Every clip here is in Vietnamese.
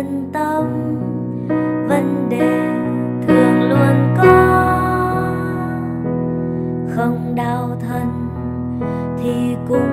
phân tâm vấn đề thường luôn có. Không đau thân thì cũng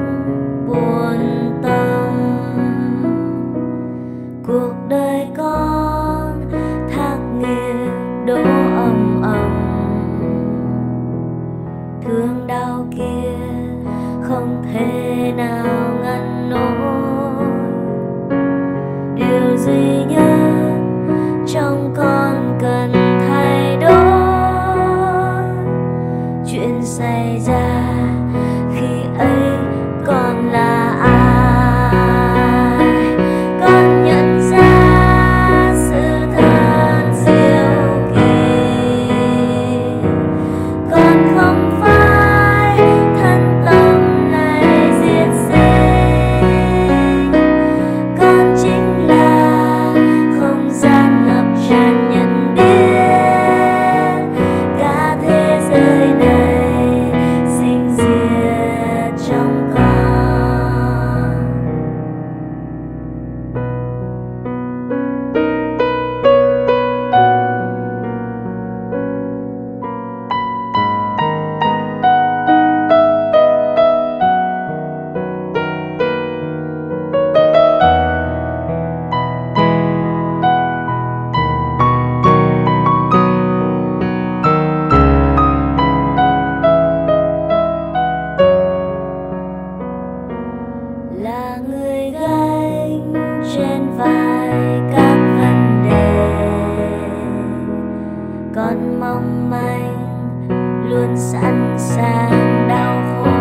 sang đau khổ.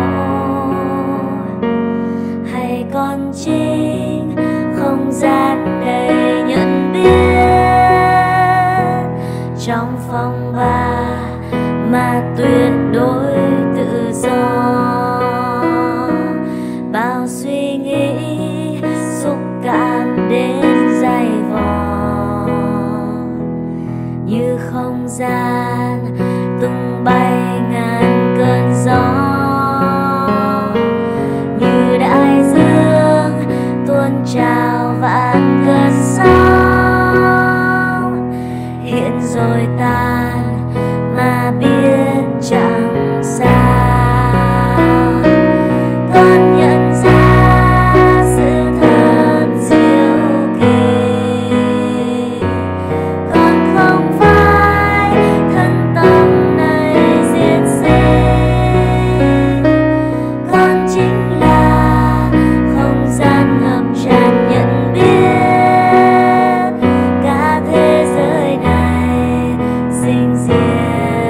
Hay con chính không gian đầy nhận biết trong phòng ba mà tuyệt đối tự do. Bao suy nghĩ, xúc cảm đến dày vò. Như không gian tung bay razão.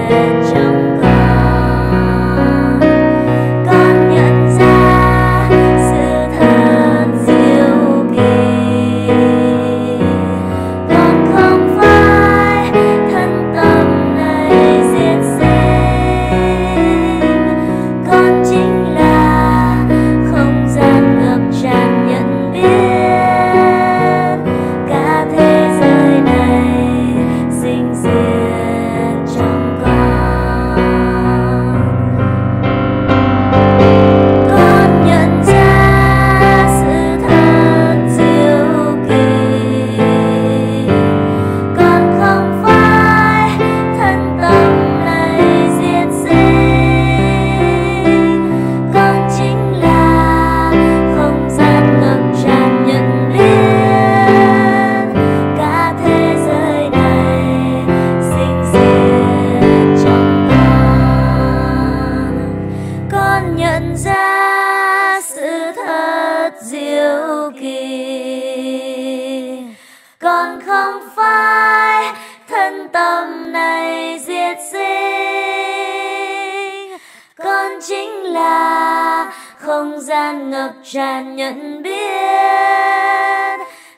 Amen. nhận ra sự thật diệu kỳ. Còn không phải thân tâm này diệt sinh, con chính là không gian ngập tràn nhận biết.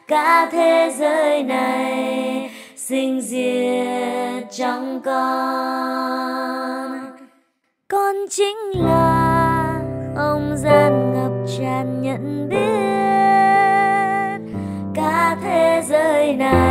Cả thế giới này sinh diệt trong con. Con chính là ngàn nhận biết cả thế giới này.